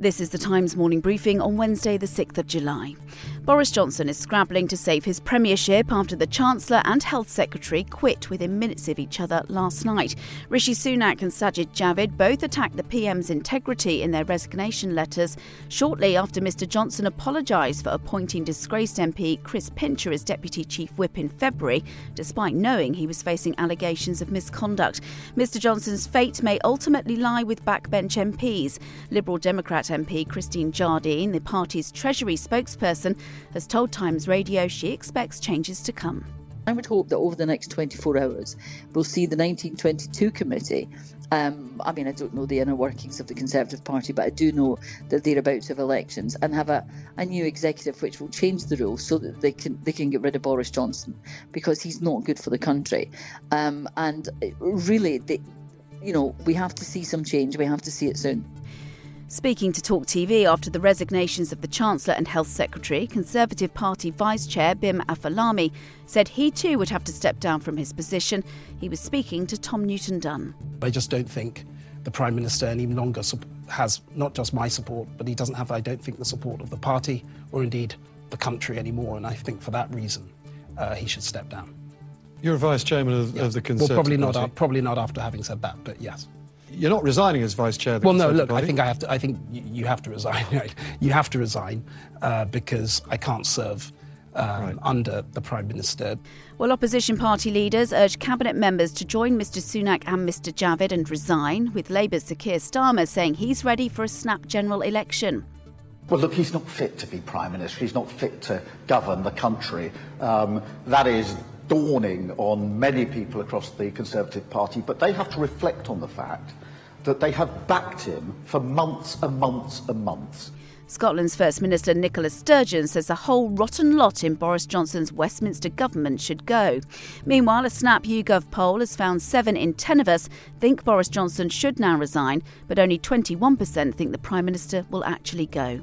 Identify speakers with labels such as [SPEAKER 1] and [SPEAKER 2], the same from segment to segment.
[SPEAKER 1] This is the Times morning briefing on Wednesday, the 6th of July. Boris Johnson is scrabbling to save his premiership after the Chancellor and Health Secretary quit within minutes of each other last night. Rishi Sunak and Sajid Javid both attacked the PM's integrity in their resignation letters shortly after Mr Johnson apologised for appointing disgraced MP Chris Pincher as Deputy Chief Whip in February, despite knowing he was facing allegations of misconduct. Mr Johnson's fate may ultimately lie with backbench MPs. Liberal Democrat MP Christine Jardine, the party's Treasury spokesperson, has told Times Radio she expects changes to come.
[SPEAKER 2] I would hope that over the next 24 hours, we'll see the 1922 committee. Um, I mean, I don't know the inner workings of the Conservative Party, but I do know that they're about to have elections and have a, a new executive which will change the rules so that they can they can get rid of Boris Johnson because he's not good for the country. Um, and really, they, you know, we have to see some change. We have to see it soon.
[SPEAKER 1] Speaking to Talk TV after the resignations of the Chancellor and Health Secretary, Conservative Party Vice Chair Bim Afolami said he too would have to step down from his position. He was speaking to Tom Newton Dunn.
[SPEAKER 3] I just don't think the Prime Minister any longer has not just my support, but he doesn't have, I don't think, the support of the party or indeed the country anymore. And I think for that reason, uh, he should step down.
[SPEAKER 4] You're a vice chairman of,
[SPEAKER 3] yeah.
[SPEAKER 4] of the Conservative
[SPEAKER 3] Well, probably
[SPEAKER 4] Party.
[SPEAKER 3] not, probably not after having said that, but yes.
[SPEAKER 4] You're not resigning as vice chair.
[SPEAKER 3] well, no. Look, I think I have to. I think you have to resign. you have to resign uh, because I can't serve um, right. under the prime minister.
[SPEAKER 1] Well, opposition party leaders urge cabinet members to join Mr. Sunak and Mr. Javid and resign. With Labour's Sir Keir Starmer saying he's ready for a snap general election.
[SPEAKER 5] Well, look, he's not fit to be prime minister. He's not fit to govern the country. Um, that is dawning on many people across the Conservative Party, but they have to reflect on the fact that they have backed him for months and months and months.
[SPEAKER 1] Scotland's First Minister Nicola Sturgeon says the whole rotten lot in Boris Johnson's Westminster government should go. Meanwhile, a Snap YouGov poll has found 7 in 10 of us think Boris Johnson should now resign, but only 21% think the Prime Minister will actually go.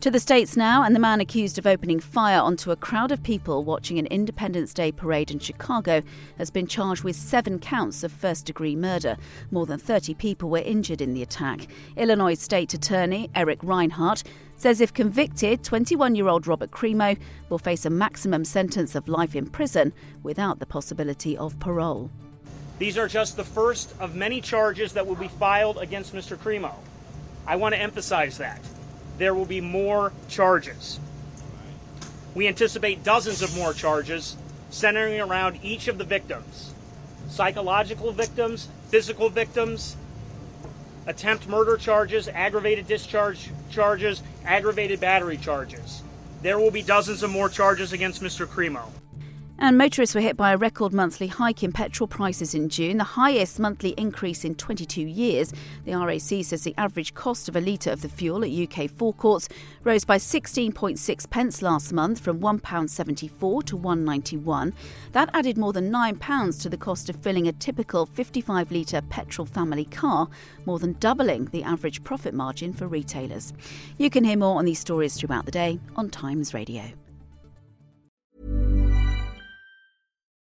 [SPEAKER 1] To the States now, and the man accused of opening fire onto a crowd of people watching an Independence Day parade in Chicago has been charged with seven counts of first degree murder. More than 30 people were injured in the attack. Illinois State Attorney Eric Rinehart says if convicted, 21 year old Robert Crimo will face a maximum sentence of life in prison without the possibility of parole.
[SPEAKER 6] These are just the first of many charges that will be filed against Mr. Crimo. I want to emphasize that there will be more charges. We anticipate dozens of more charges centering around each of the victims psychological victims, physical victims, attempt murder charges, aggravated discharge charges, aggravated battery charges. There will be dozens of more charges against Mr. Crimo.
[SPEAKER 1] And motorists were hit by a record monthly hike in petrol prices in June, the highest monthly increase in 22 years. The RAC says the average cost of a litre of the fuel at UK forecourts rose by 16.6 pence last month from £1.74 to £1.91. That added more than £9 to the cost of filling a typical 55 litre petrol family car, more than doubling the average profit margin for retailers. You can hear more on these stories throughout the day on Times Radio.